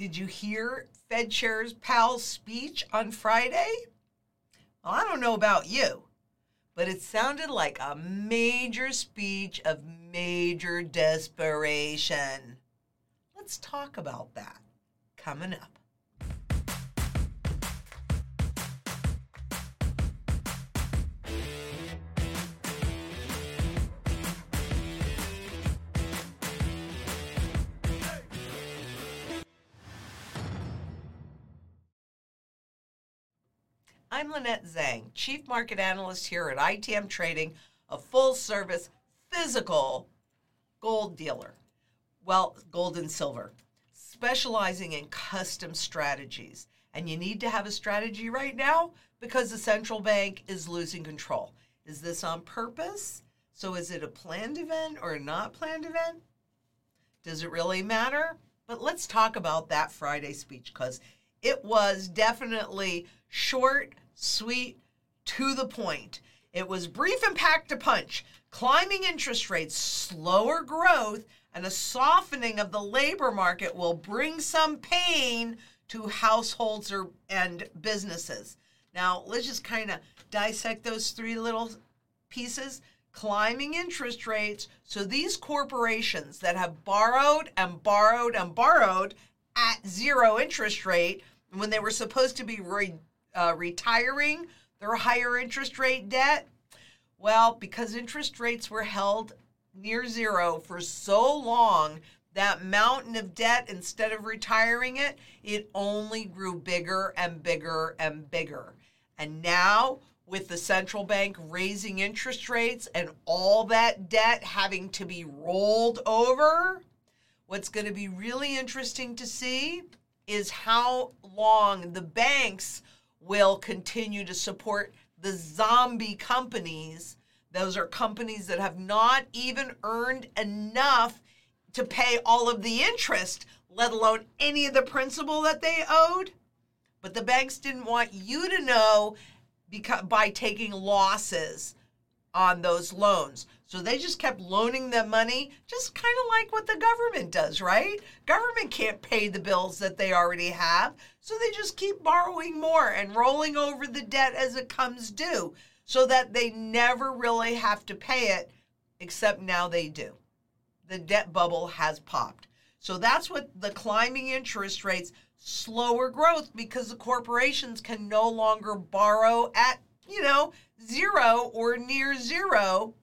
Did you hear Fed Chair's Powell's speech on Friday? Well, I don't know about you, but it sounded like a major speech of major desperation. Let's talk about that coming up. I'm Lynette Zhang, Chief Market Analyst here at ITM Trading, a full service physical gold dealer. Well, gold and silver, specializing in custom strategies. And you need to have a strategy right now because the central bank is losing control. Is this on purpose? So is it a planned event or a not planned event? Does it really matter? But let's talk about that Friday speech because it was definitely short, sweet, to the point. It was brief and packed a punch. Climbing interest rates, slower growth, and a softening of the labor market will bring some pain to households or, and businesses. Now, let's just kind of dissect those three little pieces. Climbing interest rates. So, these corporations that have borrowed and borrowed and borrowed at zero interest rate when they were supposed to be re, uh, retiring their higher interest rate debt? Well, because interest rates were held near zero for so long, that mountain of debt, instead of retiring it, it only grew bigger and bigger and bigger. And now, with the central bank raising interest rates and all that debt having to be rolled over, what's going to be really interesting to see is how long the banks will continue to support the zombie companies. Those are companies that have not even earned enough to pay all of the interest, let alone any of the principal that they owed. But the banks didn't want you to know because by taking losses on those loans. So they just kept loaning them money, just kind of like what the government does, right? Government can't pay the bills that they already have. So they just keep borrowing more and rolling over the debt as it comes due so that they never really have to pay it, except now they do. The debt bubble has popped. So that's what the climbing interest rates, slower growth because the corporations can no longer borrow at, you know, zero or near zero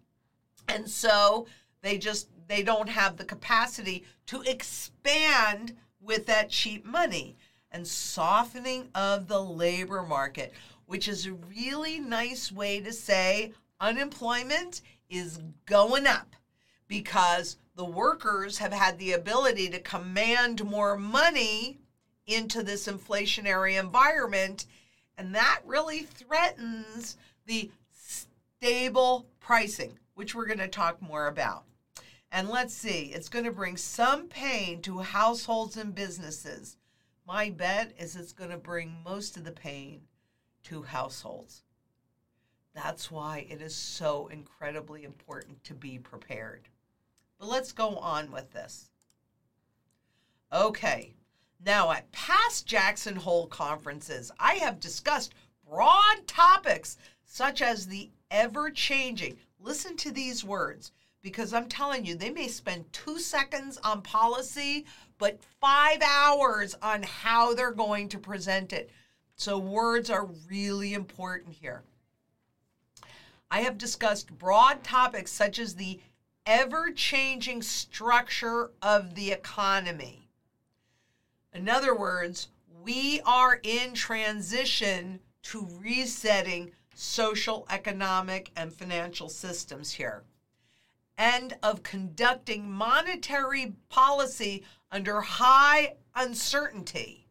and so they just they don't have the capacity to expand with that cheap money and softening of the labor market, which is a really nice way to say unemployment is going up because the workers have had the ability to command more money into this inflationary environment. And that really threatens the stable pricing which we're going to talk more about. And let's see, it's going to bring some pain to households and businesses. My bet is it's going to bring most of the pain to households. That's why it is so incredibly important to be prepared. But let's go on with this. Okay, now at past Jackson Hole conferences, I have discussed broad topics such as the ever changing, Listen to these words because I'm telling you, they may spend two seconds on policy, but five hours on how they're going to present it. So, words are really important here. I have discussed broad topics such as the ever changing structure of the economy. In other words, we are in transition to resetting social, economic, and financial systems here, and of conducting monetary policy under high uncertainty.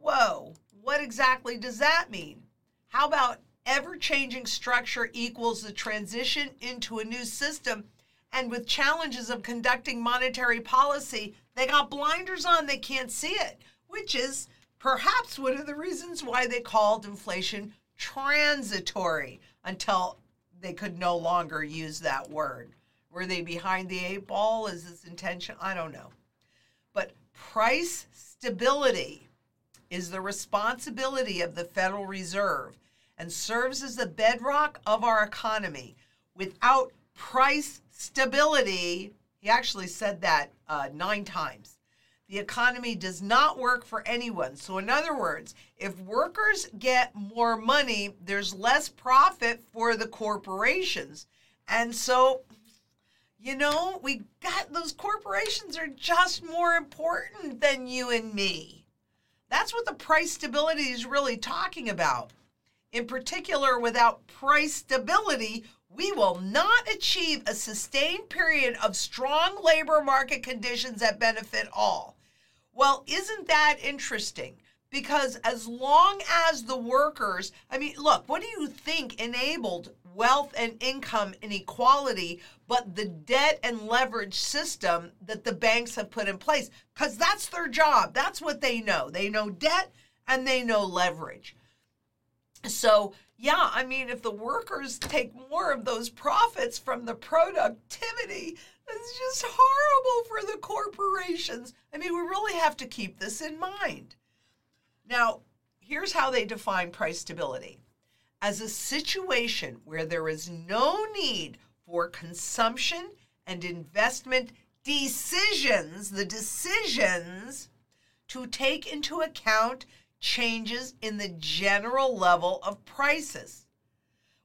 Whoa, what exactly does that mean? How about ever changing structure equals the transition into a new system? And with challenges of conducting monetary policy, they got blinders on, they can't see it, which is perhaps one of the reasons why they called inflation transitory until they could no longer use that word. Were they behind the eight ball? Is this intention? I don't know. But price stability is the responsibility of the Federal Reserve and serves as the bedrock of our economy. Without price stability, he actually said that uh, nine times. The economy does not work for anyone. So, in other words, if workers get more money, there's less profit for the corporations. And so, you know, we got those corporations are just more important than you and me. That's what the price stability is really talking about. In particular, without price stability, we will not achieve a sustained period of strong labor market conditions that benefit all. Well, isn't that interesting? Because as long as the workers, I mean, look, what do you think enabled wealth and income inequality, but the debt and leverage system that the banks have put in place? Because that's their job. That's what they know. They know debt and they know leverage. So, yeah, I mean, if the workers take more of those profits from the productivity, it's just horrible for the corporations. I mean, we really have to keep this in mind. Now, here's how they define price stability as a situation where there is no need for consumption and investment decisions, the decisions to take into account changes in the general level of prices.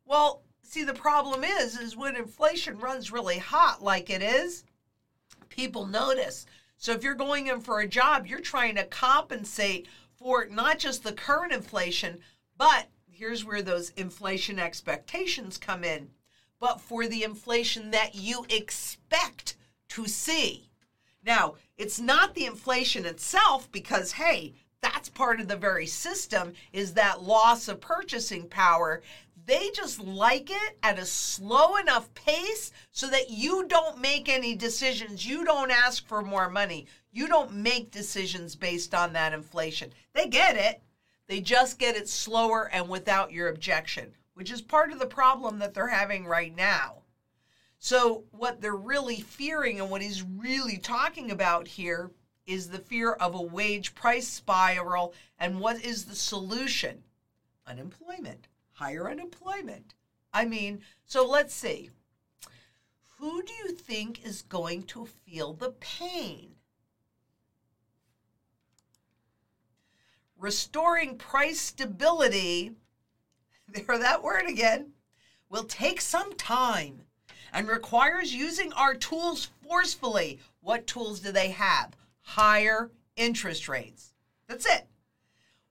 Well, see the problem is is when inflation runs really hot like it is, people notice. So if you're going in for a job, you're trying to compensate for not just the current inflation, but here's where those inflation expectations come in, but for the inflation that you expect to see. Now, it's not the inflation itself because hey, part of the very system is that loss of purchasing power. They just like it at a slow enough pace so that you don't make any decisions. You don't ask for more money. You don't make decisions based on that inflation. They get it. They just get it slower and without your objection, which is part of the problem that they're having right now. So, what they're really fearing and what he's really talking about here is the fear of a wage price spiral. And what is the solution? Unemployment, higher unemployment. I mean, so let's see. Who do you think is going to feel the pain? Restoring price stability, there that word again, will take some time and requires using our tools forcefully. What tools do they have? Higher interest rates. That's it.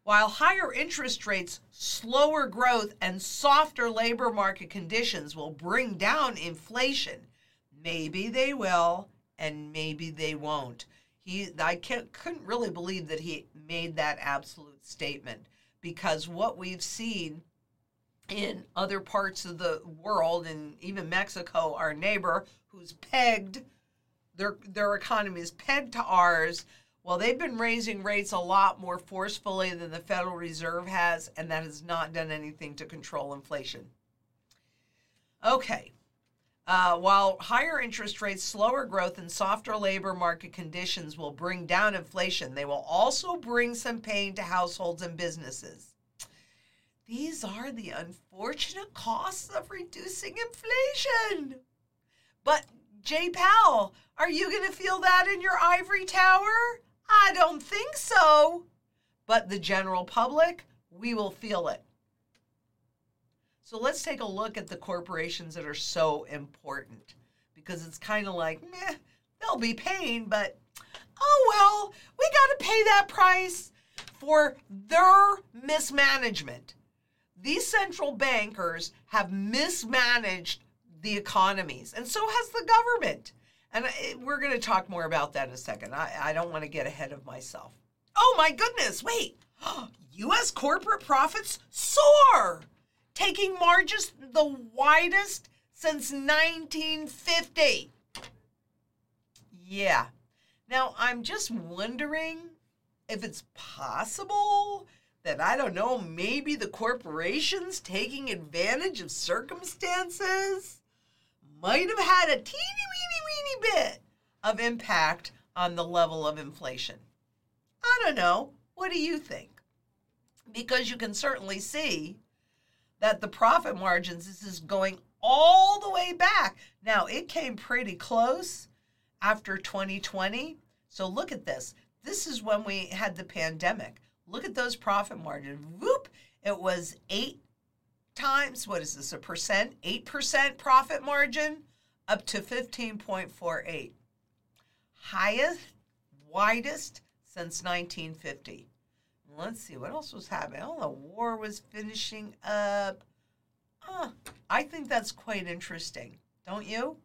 While higher interest rates, slower growth, and softer labor market conditions will bring down inflation, maybe they will and maybe they won't. He, I couldn't really believe that he made that absolute statement because what we've seen in other parts of the world and even Mexico, our neighbor, who's pegged their their economy is pegged to ours. Well, they've been raising rates a lot more forcefully than the Federal Reserve has, and that has not done anything to control inflation. Okay. Uh, while higher interest rates, slower growth, and softer labor market conditions will bring down inflation, they will also bring some pain to households and businesses. These are the unfortunate costs of reducing inflation. But Jay Powell, are you going to feel that in your ivory tower? I don't think so. But the general public, we will feel it. So let's take a look at the corporations that are so important because it's kind of like, meh, they'll be paying, but oh well, we got to pay that price for their mismanagement. These central bankers have mismanaged the economies, and so has the government. And we're going to talk more about that in a second. I, I don't want to get ahead of myself. Oh my goodness, wait. U.S. corporate profits soar, taking margins the widest since 1950. Yeah. Now, I'm just wondering if it's possible that, I don't know, maybe the corporations taking advantage of circumstances might have had a teeny weeny weeny bit of impact on the level of inflation? I don't know. What do you think? Because you can certainly see that the profit margins, this is going all the way back. Now, it came pretty close after 2020. So look at this. This is when we had the pandemic. Look at those profit margins. Whoop! It was eight times, what is this, a percent? 8% profit margin up to 15.48. Highest, widest since 1950. Let's see, what else was happening? Oh, the war was finishing up. Huh, I think that's quite interesting, don't you?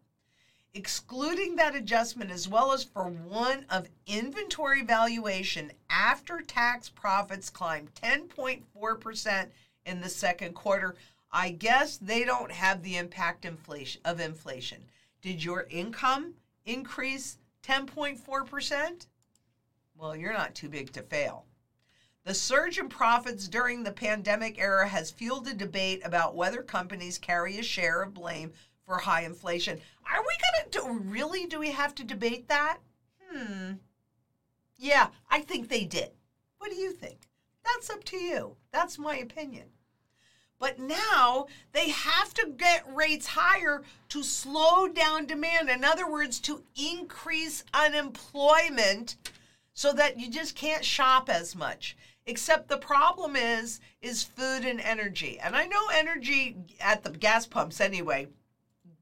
Excluding that adjustment as well as for one of inventory valuation, after tax profits climbed 10.4% in the second quarter. I guess they don't have the impact inflation of inflation. Did your income increase 10.4%? Well, you're not too big to fail. The surge in profits during the pandemic era has fueled a debate about whether companies carry a share of blame for high inflation. Are we going to do really do we have to debate that? Hmm. Yeah, I think they did. What do you think? That's up to you. That's my opinion. But now they have to get rates higher to slow down demand. In other words, to increase unemployment so that you just can't shop as much. Except the problem is is food and energy. And I know energy at the gas pumps anyway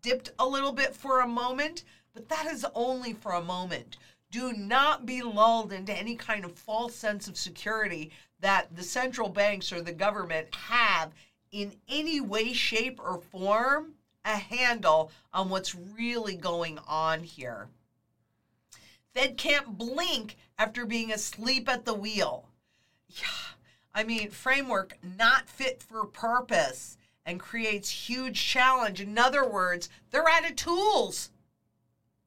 dipped a little bit for a moment, but that is only for a moment. Do not be lulled into any kind of false sense of security that the central banks or the government have in any way, shape, or form a handle on what's really going on here. Fed can't blink after being asleep at the wheel. Yeah, I mean, framework not fit for purpose and creates huge challenge. In other words, they're out of tools.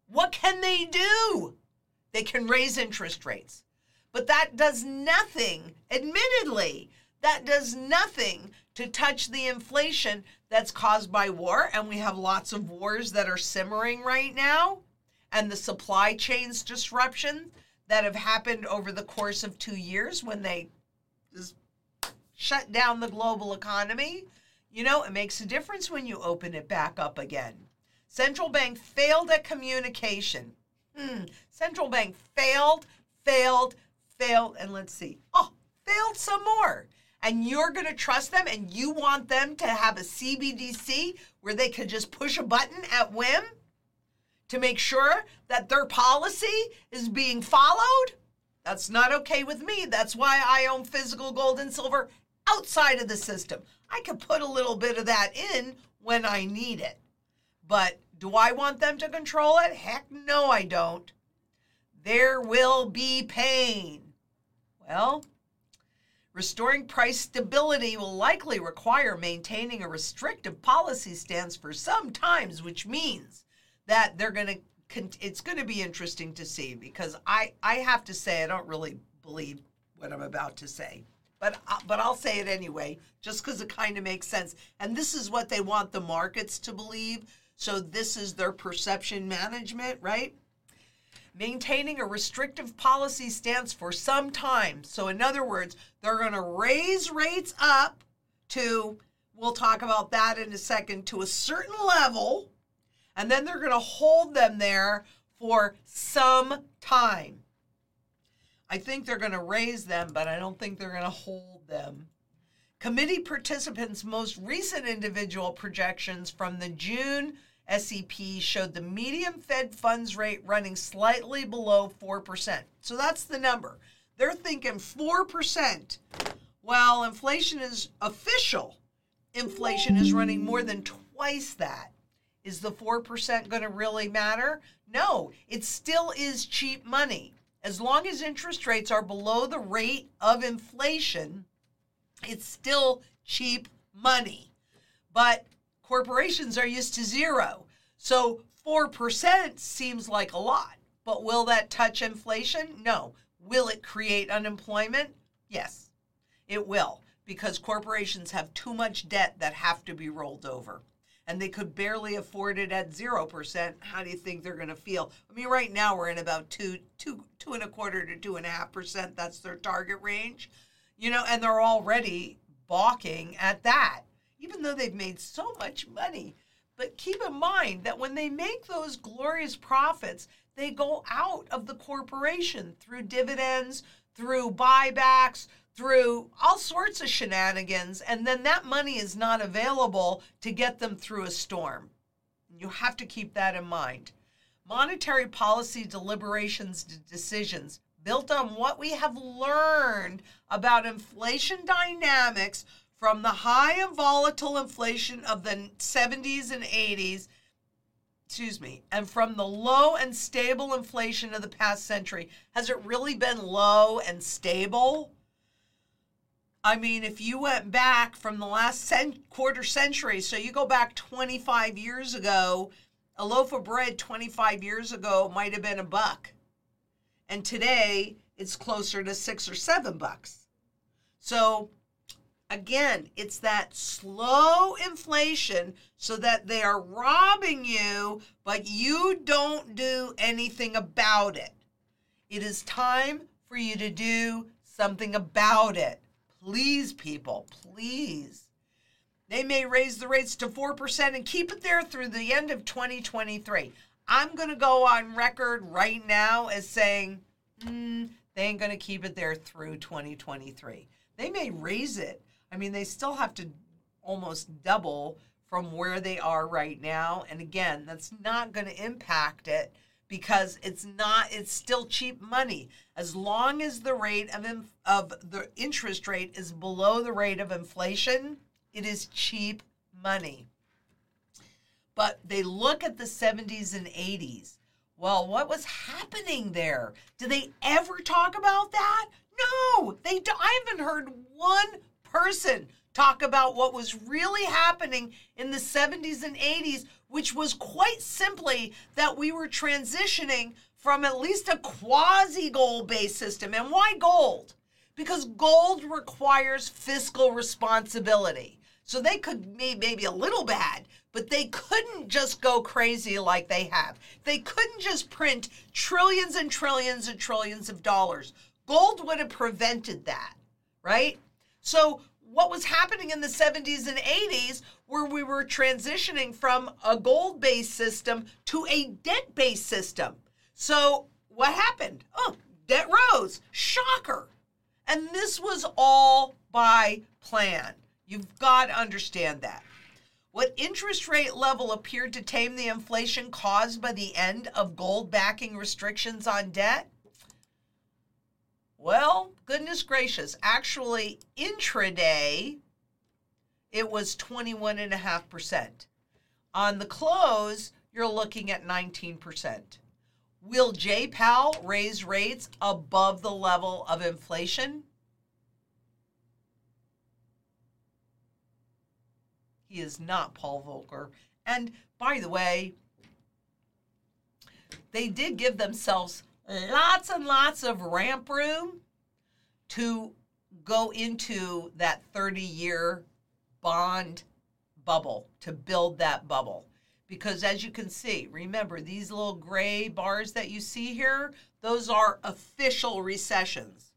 What can they do? They can raise interest rates. But that does nothing, admittedly, that does nothing to touch the inflation that's caused by war. And we have lots of wars that are simmering right now, and the supply chains disruption that have happened over the course of two years when they just shut down the global economy. You know, it makes a difference when you open it back up again. Central bank failed at communication. Hmm. Central bank failed, failed, failed, and let's see. Oh, failed some more and you're going to trust them and you want them to have a CBDC where they can just push a button at whim to make sure that their policy is being followed? That's not okay with me. That's why I own physical gold and silver outside of the system. I can put a little bit of that in when I need it. But do I want them to control it? Heck no, I don't. There will be pain. Well, Restoring price stability will likely require maintaining a restrictive policy stance for some times, which means that they're going to it's going to be interesting to see because I I have to say I don't really believe what I'm about to say. But uh, but I'll say it anyway just cuz it kind of makes sense. And this is what they want the markets to believe. So this is their perception management, right? Maintaining a restrictive policy stance for some time. So, in other words, they're going to raise rates up to, we'll talk about that in a second, to a certain level, and then they're going to hold them there for some time. I think they're going to raise them, but I don't think they're going to hold them. Committee participants' most recent individual projections from the June SEP showed the medium Fed funds rate running slightly below 4%. So that's the number. They're thinking 4%. While inflation is official, inflation is running more than twice that. Is the 4% going to really matter? No, it still is cheap money. As long as interest rates are below the rate of inflation, it's still cheap money. But corporations are used to zero. So 4% seems like a lot. But will that touch inflation? No. Will it create unemployment? Yes, it will, because corporations have too much debt that have to be rolled over. and they could barely afford it at 0%, how do you think they're going to feel? I mean, right now we're in about two, two, two and a quarter to two and a half percent. That's their target range, you know, and they're already balking at that, even though they've made so much money. But keep in mind that when they make those glorious profits, they go out of the corporation through dividends, through buybacks, through all sorts of shenanigans, and then that money is not available to get them through a storm. You have to keep that in mind. Monetary policy deliberations decisions built on what we have learned about inflation dynamics from the high and volatile inflation of the 70s and 80s excuse me, and from the low and stable inflation of the past century, has it really been low and stable? I mean, if you went back from the last cent- quarter century, so you go back 25 years ago, a loaf of bread 25 years ago might have been a buck. And today it's closer to six or seven bucks. So Again, it's that slow inflation so that they are robbing you, but you don't do anything about it. It is time for you to do something about it. Please, people, please. They may raise the rates to 4% and keep it there through the end of 2023. I'm going to go on record right now as saying mm, they ain't going to keep it there through 2023. They may raise it I mean, they still have to almost double from where they are right now. And again, that's not going to impact it because it's not it's still cheap money. As long as the rate of of the interest rate is below the rate of inflation it is cheap money. But they look at the 70s and 80s well what was happening there? Do they ever talk about that? No they do, i haven't heard one person talk about what was really happening in the 70s and 80s, which was quite simply that we were transitioning from at least a quasi gold based system. And why gold? Because gold requires fiscal responsibility. So they could be maybe a little bad, but they couldn't just go crazy like they have. They couldn't just print trillions and trillions and trillions of dollars. Gold would have prevented that, right? So, what was happening in the 70s and 80s, where we were transitioning from a gold based system to a debt based system. So, what happened? Oh, debt rose. Shocker. And this was all by plan. You've got to understand that. What interest rate level appeared to tame the inflation caused by the end of gold backing restrictions on debt? Well, goodness gracious. Actually, intraday, it was 21.5%. On the close, you're looking at 19%. Will Jay Powell raise rates above the level of inflation? He is not Paul Volcker. And by the way, they did give themselves lots and lots of ramp room to go into that 30 year bond bubble, to build that bubble. Because as you can see, remember these little gray bars that you see here, those are official recessions.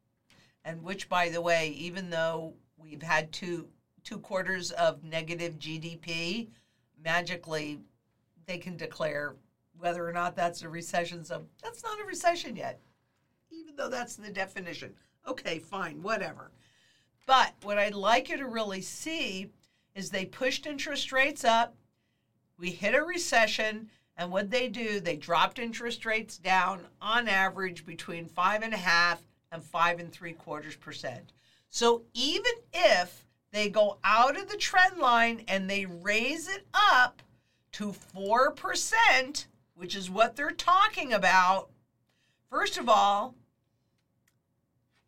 And which, by the way, even though we've had two two quarters of negative GDP, magically they can declare whether or not that's a recession. So that's not a recession yet, even though that's the definition. Okay, fine, whatever. But what I'd like you to really see is they pushed interest rates up. We hit a recession, and what they do, they dropped interest rates down on average between five and a half and five and three quarters percent. So even if they go out of the trend line and they raise it up to 4%, which is what they're talking about, first of all,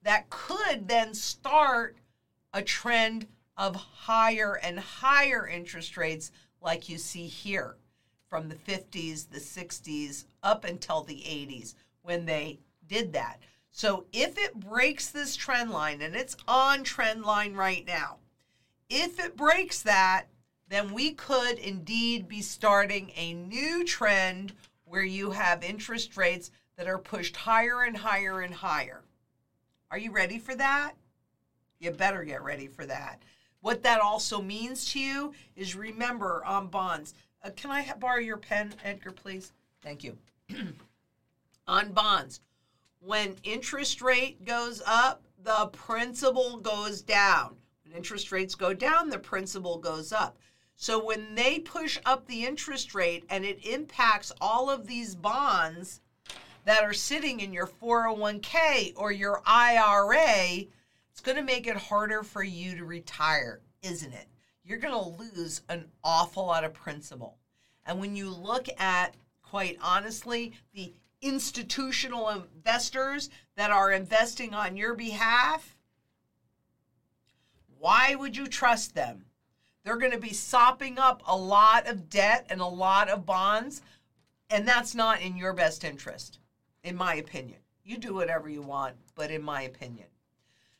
that could then start a trend of higher and higher interest rates, like you see here from the 50s, the 60s, up until the 80s when they did that. So if it breaks this trend line, and it's on trend line right now, if it breaks that, then we could indeed be starting a new trend where you have interest rates that are pushed higher and higher and higher. Are you ready for that? You better get ready for that. What that also means to you is remember on bonds. Uh, can I borrow your pen, Edgar, please? Thank you. on bonds, when interest rate goes up, the principal goes down. When interest rates go down, the principal goes up. So when they push up the interest rate and it impacts all of these bonds that are sitting in your 401k or your IRA, it's going to make it harder for you to retire, isn't it? You're going to lose an awful lot of principal. And when you look at, quite honestly, the institutional investors that are investing on your behalf, why would you trust them? They're going to be sopping up a lot of debt and a lot of bonds, and that's not in your best interest, in my opinion. You do whatever you want, but in my opinion.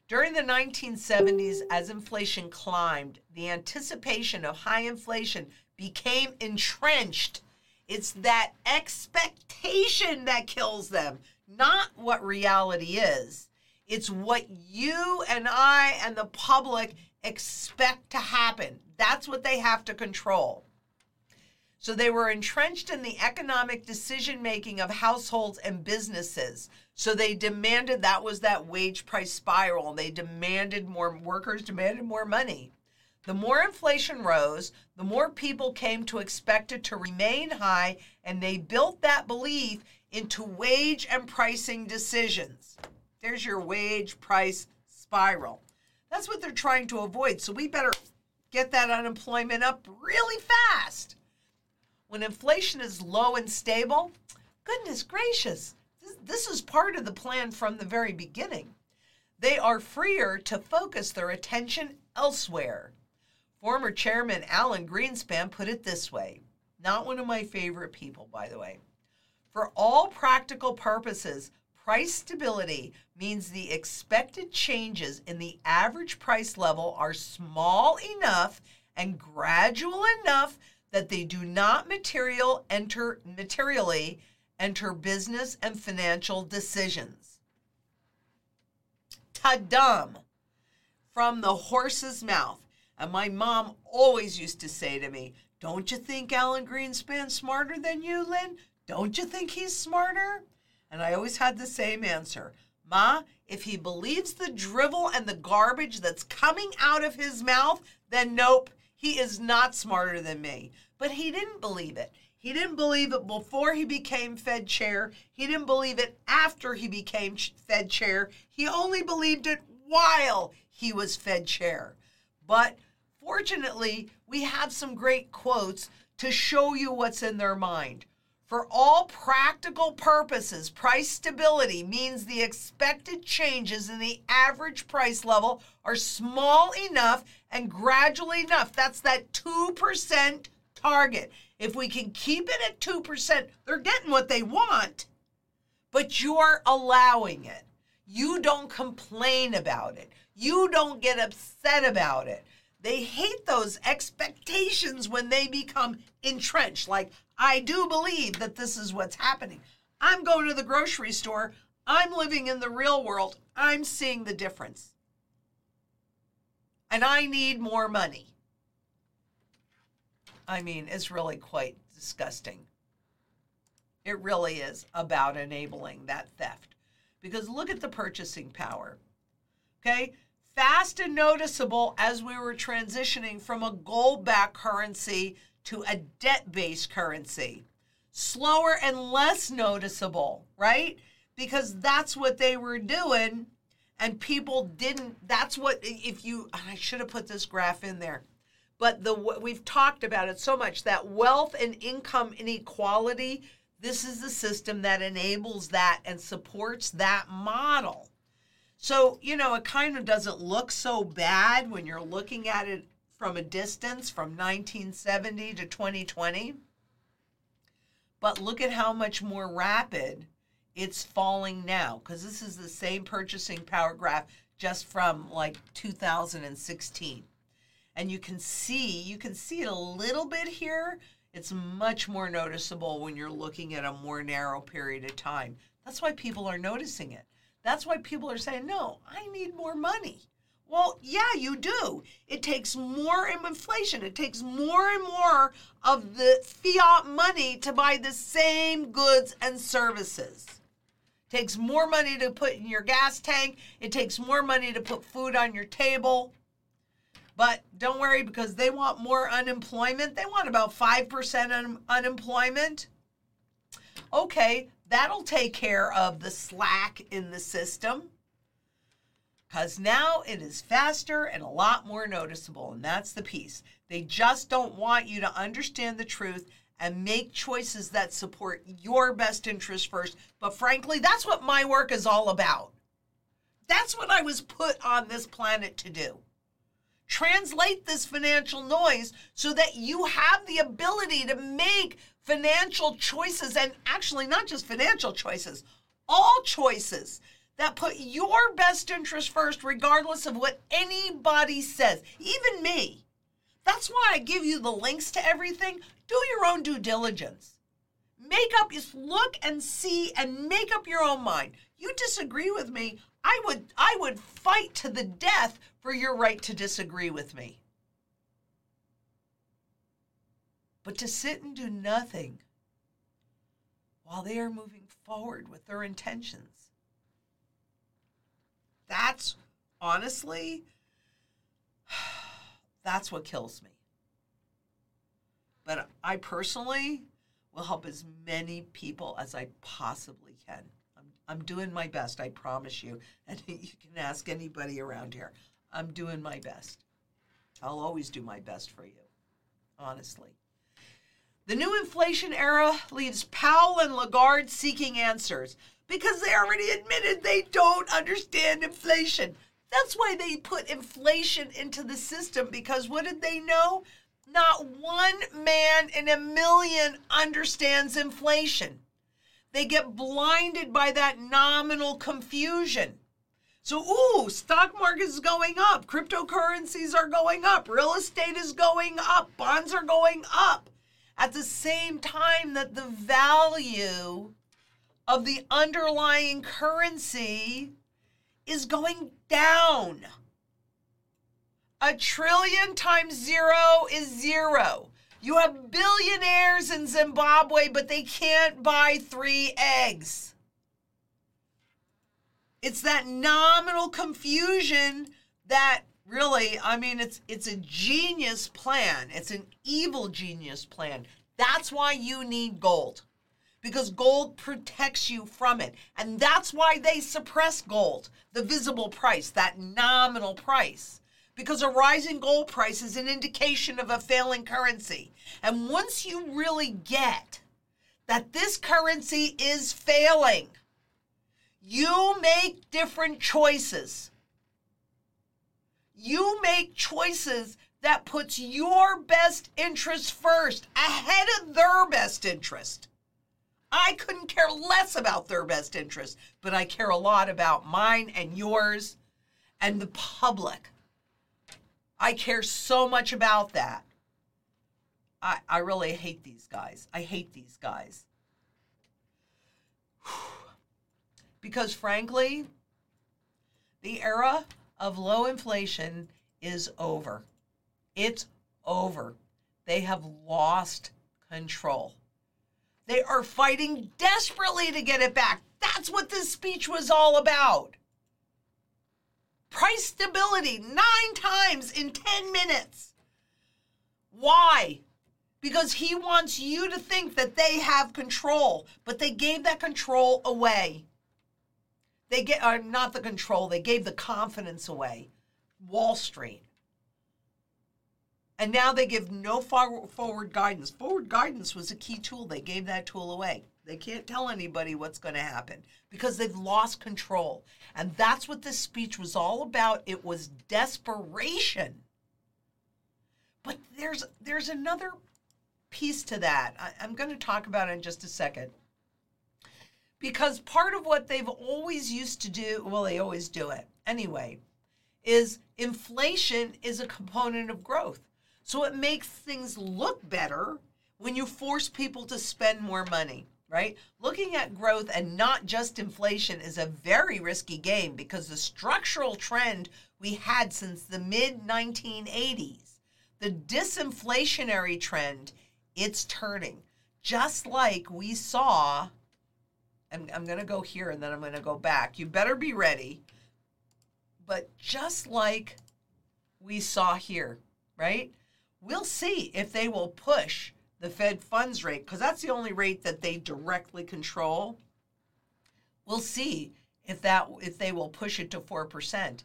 During the 1970s, as inflation climbed, the anticipation of high inflation became entrenched. It's that expectation that kills them, not what reality is. It's what you and I and the public expect to happen. That's what they have to control. So they were entrenched in the economic decision making of households and businesses. So they demanded that was that wage price spiral. They demanded more workers demanded more money. The more inflation rose, the more people came to expect it to remain high, and they built that belief into wage and pricing decisions. There's your wage price spiral. That's what they're trying to avoid. So we better get that unemployment up really fast. When inflation is low and stable, goodness gracious, this, is part of the plan from the very beginning. They are freer to focus their attention elsewhere. Former Chairman Alan Greenspan put it this way not one of my favorite people, by the way. For all practical purposes, Price stability means the expected changes in the average price level are small enough and gradual enough that they do not material enter materially enter business and financial decisions. Tadum from the horse's mouth. And my mom always used to say to me, Don't you think Alan Greenspan's smarter than you, Lynn? Don't you think he's smarter? And I always had the same answer Ma, if he believes the drivel and the garbage that's coming out of his mouth, then nope, he is not smarter than me. But he didn't believe it. He didn't believe it before he became Fed chair. He didn't believe it after he became Fed chair. He only believed it while he was Fed chair. But fortunately, we have some great quotes to show you what's in their mind. For all practical purposes, price stability means the expected changes in the average price level are small enough and gradual enough. That's that 2% target. If we can keep it at 2%, they're getting what they want, but you're allowing it. You don't complain about it. You don't get upset about it. They hate those expectations when they become entrenched. Like, I do believe that this is what's happening. I'm going to the grocery store. I'm living in the real world. I'm seeing the difference. And I need more money. I mean, it's really quite disgusting. It really is about enabling that theft. Because look at the purchasing power. Okay? Fast and noticeable as we were transitioning from a gold backed currency to a debt based currency. Slower and less noticeable, right? Because that's what they were doing. And people didn't, that's what, if you, I should have put this graph in there, but the we've talked about it so much that wealth and income inequality, this is the system that enables that and supports that model. So, you know, it kind of doesn't look so bad when you're looking at it from a distance from 1970 to 2020. But look at how much more rapid it's falling now because this is the same purchasing power graph just from like 2016. and you can see you can see it a little bit here it's much more noticeable when you're looking at a more narrow period of time that's why people are noticing it that's why people are saying no i need more money well yeah you do. It takes more inflation. It takes more and more of the fiat money to buy the same goods and services. Takes more money to put in your gas tank. It takes more money to put food on your table. But don't worry because they want more unemployment. They want about 5% un- unemployment. Okay, that'll take care of the slack in the system because now it is faster and a lot more noticeable. And that's the piece. They just don't want you to understand the truth and make choices that support your best interest first. But frankly, that's what my work is all about. That's what I was put on this planet to do translate this financial noise so that you have the ability to make financial choices and actually not just financial choices, all choices that put your best interest first, regardless of what anybody says, even me. That's why I give you the links to everything. Do your own due diligence. Make up, just look and see and make up your own mind. You disagree with me, I would I would fight to the death for your right to disagree with me. But to sit and do nothing while they are moving forward with their intentions. That's honestly that's what kills me. But I personally will help as many people as I possibly can. I'm doing my best, I promise you. And you can ask anybody around here. I'm doing my best. I'll always do my best for you, honestly. The new inflation era leaves Powell and Lagarde seeking answers because they already admitted they don't understand inflation. That's why they put inflation into the system because what did they know? Not one man in a million understands inflation. They get blinded by that nominal confusion. So, ooh, stock market is going up, cryptocurrencies are going up, real estate is going up, bonds are going up. At the same time that the value of the underlying currency is going down. A trillion times zero is zero. You have billionaires in Zimbabwe, but they can't buy three eggs. It's that nominal confusion that really, I mean, it's it's a genius plan. It's an evil genius plan. That's why you need gold. Because gold protects you from it. And that's why they suppress gold, the visible price, that nominal price because a rising gold price is an indication of a failing currency. And once you really get that this currency is failing, you make different choices. You make choices that puts your best interest first ahead of their best interest. I couldn't care less about their best interest, but I care a lot about mine and yours and the public. I care so much about that. I, I really hate these guys. I hate these guys. because frankly, the era of low inflation is over. It's over. They have lost control. They are fighting desperately to get it back. That's what this speech was all about. Price stability nine times in 10 minutes. Why? Because he wants you to think that they have control, but they gave that control away. They get are uh, not the control, they gave the confidence away. Wall Street. And now they give no forward guidance. Forward guidance was a key tool. They gave that tool away. They can't tell anybody what's going to happen because they've lost control. And that's what this speech was all about. It was desperation. But there's there's another piece to that. I, I'm going to talk about it in just a second. Because part of what they've always used to do, well, they always do it anyway, is inflation is a component of growth. So it makes things look better when you force people to spend more money, right? Looking at growth and not just inflation is a very risky game because the structural trend we had since the mid 1980s, the disinflationary trend, it's turning. Just like we saw, and I'm going to go here and then I'm going to go back. You better be ready. But just like we saw here, right? We'll see if they will push the Fed funds rate, because that's the only rate that they directly control. We'll see if that if they will push it to four percent.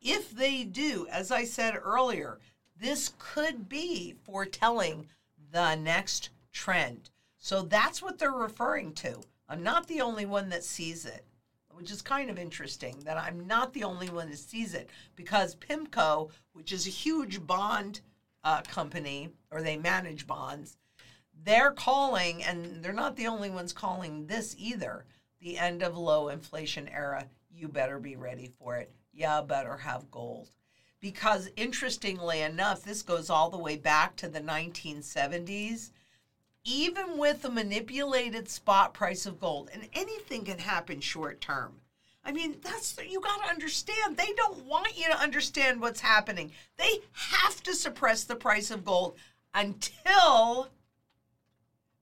If they do, as I said earlier, this could be foretelling the next trend. So that's what they're referring to. I'm not the only one that sees it, which is kind of interesting that I'm not the only one that sees it because PIMCO, which is a huge bond uh, company, or they manage bonds, they're calling, and they're not the only ones calling this either, the end of low inflation era. You better be ready for it. You better have gold. Because interestingly enough, this goes all the way back to the 1970s. Even with a manipulated spot price of gold, and anything can happen short term. I mean, that's you got to understand. They don't want you to understand what's happening. They have to suppress the price of gold until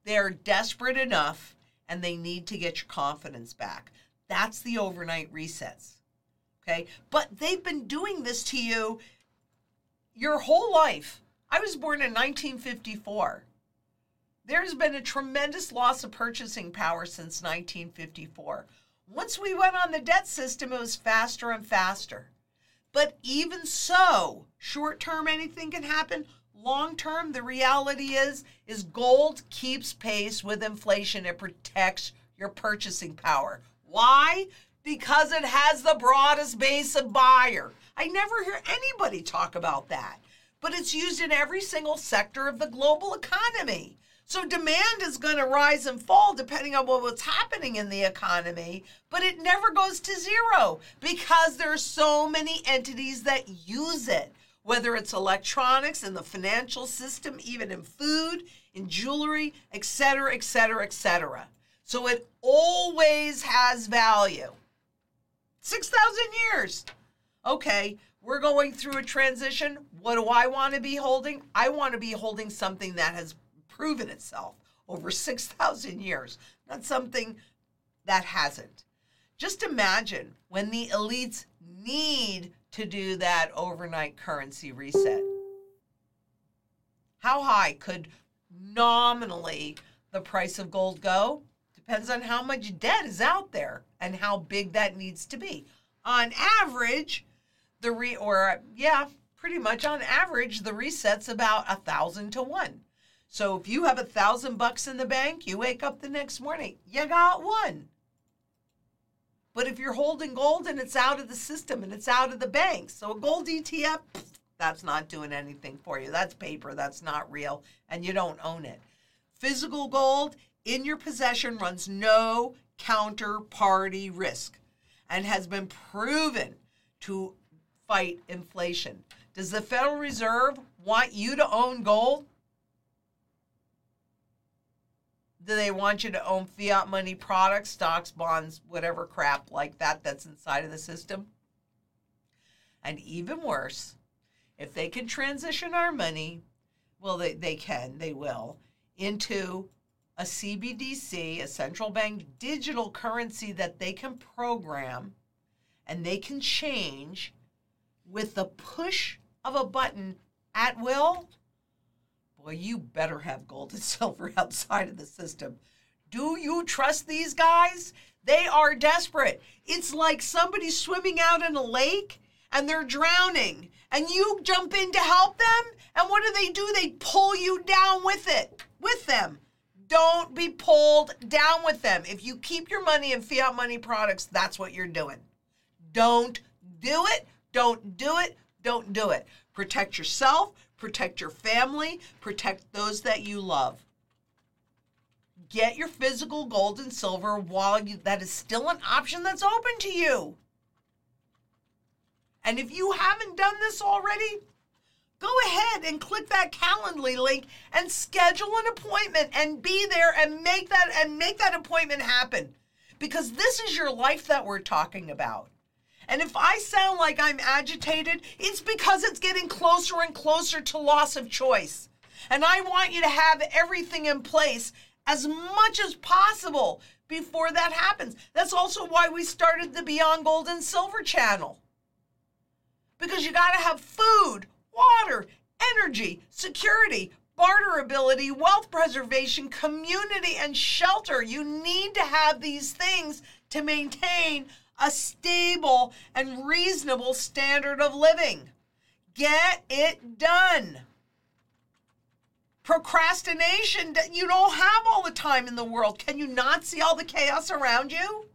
they're desperate enough and they need to get your confidence back. That's the overnight resets. Okay? But they've been doing this to you your whole life. I was born in 1954. There's been a tremendous loss of purchasing power since 1954. Once we went on the debt system, it was faster and faster. But even so, short term, anything can happen long term, the reality is is gold keeps pace with inflation. It protects your purchasing power. Why? Because it has the broadest base of buyer. I never hear anybody talk about that. But it's used in every single sector of the global economy. So demand is going to rise and fall depending on what's happening in the economy, but it never goes to zero because there are so many entities that use it whether it's electronics in the financial system, even in food, in jewelry, etc., etc., etc. So it always has value. 6,000 years. Okay, we're going through a transition. What do I want to be holding? I want to be holding something that has proven itself over 6,000 years, not something that hasn't. Just imagine when the elites need to do that overnight currency reset? How high could nominally the price of gold go? Depends on how much debt is out there and how big that needs to be. On average, the re or yeah, pretty much on average, the reset's about a thousand to one. So if you have a thousand bucks in the bank, you wake up the next morning, you got one. But if you're holding gold and it's out of the system and it's out of the bank, so a gold ETF, that's not doing anything for you. That's paper, that's not real, and you don't own it. Physical gold in your possession runs no counterparty risk and has been proven to fight inflation. Does the Federal Reserve want you to own gold? Do they want you to own fiat money products, stocks, bonds, whatever crap like that that's inside of the system? And even worse, if they can transition our money, well, they, they can, they will, into a CBDC, a central bank digital currency that they can program and they can change with the push of a button at will well, you better have gold and silver outside of the system. Do you trust these guys? They are desperate. It's like somebody swimming out in a lake and they're drowning, and you jump in to help them. And what do they do? They pull you down with it, with them. Don't be pulled down with them. If you keep your money in fiat money products, that's what you're doing. Don't do it. Don't do it. Don't do it. Protect yourself, protect your family, protect those that you love. Get your physical gold and silver while you, that is still an option that's open to you. And if you haven't done this already, go ahead and click that Calendly link and schedule an appointment and be there and make that and make that appointment happen. Because this is your life that we're talking about. And if I sound like I'm agitated, it's because it's getting closer and closer to loss of choice. And I want you to have everything in place as much as possible before that happens. That's also why we started the Beyond Gold and Silver channel. Because you got to have food, water, energy, security, barterability, wealth preservation, community, and shelter. You need to have these things to maintain a stable and reasonable standard of living. Get it done. Procrastination, you don't have all the time in the world. Can you not see all the chaos around you?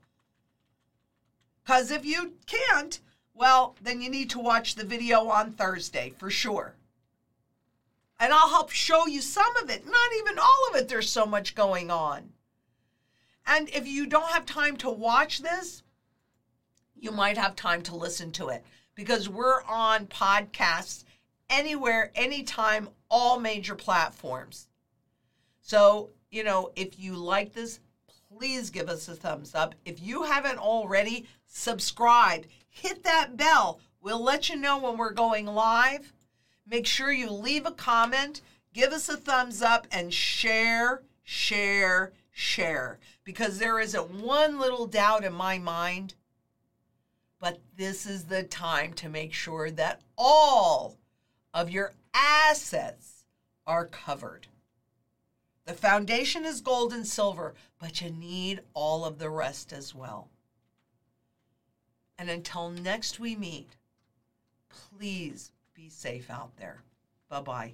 Because if you can't, well, then you need to watch the video on Thursday for sure. And I'll help show you some of it, not even all of it. There's so much going on. And if you don't have time to watch this, you might have time to listen to it because we're on podcasts anywhere, anytime, all major platforms. So, you know, if you like this, please give us a thumbs up. If you haven't already, subscribe, hit that bell. We'll let you know when we're going live. Make sure you leave a comment, give us a thumbs up, and share, share, share. Because there isn't one little doubt in my mind, but this is the time to make sure that all of your assets are covered. The foundation is gold and silver, but you need all of the rest as well. And until next we meet, please be safe out there. Bye bye.